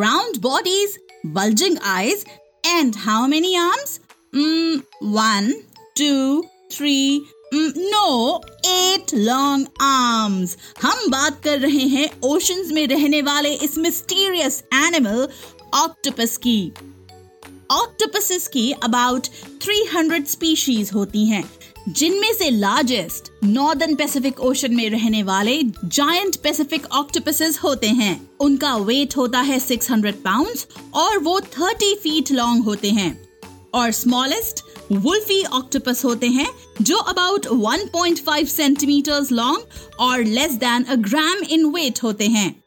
bodies, bulging eyes, and how many arms? Mm, one, two, three, mm, no, eight long arms. हम बात कर रहे हैं oceans में रहने वाले इस मिस्टीरियस एनिमल ऑक्टोपस की ऑक्टोपसिस की अबाउट 300 स्पीशीज होती हैं जिनमें से लार्जेस्ट नॉर्दर्न पैसिफिक ओशन में रहने वाले जायंट पैसिफिक ऑक्टोपसेस होते हैं। उनका वेट होता है 600 पाउंड्स और वो 30 फीट लॉन्ग होते हैं। और स्मॉलेस्ट वुल्फी ऑक्टोपस होते हैं, जो अबाउट 1.5 सेंटीमीटर्स लॉन्ग और less than a gram in weight होते हैं।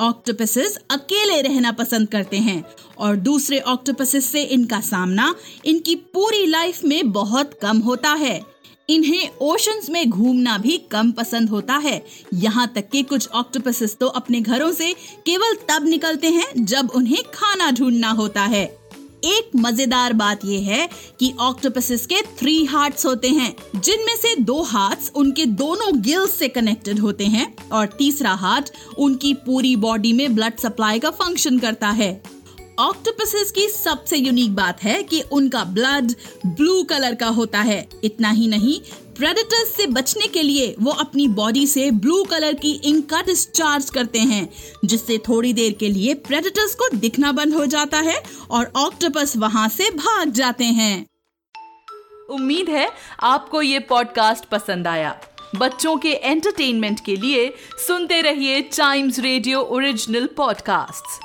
ऑक्टोपसेस अकेले रहना पसंद करते हैं और दूसरे ऑक्टोपसेस से इनका सामना इनकी पूरी लाइफ में बहुत कम होता है। इन्हें ओशंस में घूमना भी कम पसंद होता है। यहाँ तक कि कुछ ऑक्टोपसेस तो अपने घरों से केवल तब निकलते हैं जब उन्हें खाना ढूंढना होता है। एक मज़ेदार बात यह है कि ऑक्टोपसिस के थ्री हार्ट्स होते हैं, जिनमें से दो हार्ट्स उनके दोनों गिल्स से कनेक्टेड होते हैं और तीसरा हार्ट उनकी पूरी बॉडी में ब्लड सप्लाई का फ़ंक्शन करता है। ऑक्टोपसिस की सबसे यूनिक बात है कि उनका ब्लड ब्लू कलर का होता है। इतना ही नहीं प्रेडेटर्स से बचने के लिए वो अपनी बॉडी से ब्लू कलर की इंक का डिस्चार्ज करते हैं, जिससे थोड़ी देर के लिए प्रेडेटर्स को दिखना बंद हो जाता है और ऑक्टोपस वहाँ से भाग जाते हैं। उम्मीद है आपको ये पॉडकास्ट पसंद आया। बच्चों के एंटरटेनमेंट के लिए सुनते रहिए टाइम्स रेडियो ओरिजिनल पॉडकास्ट्स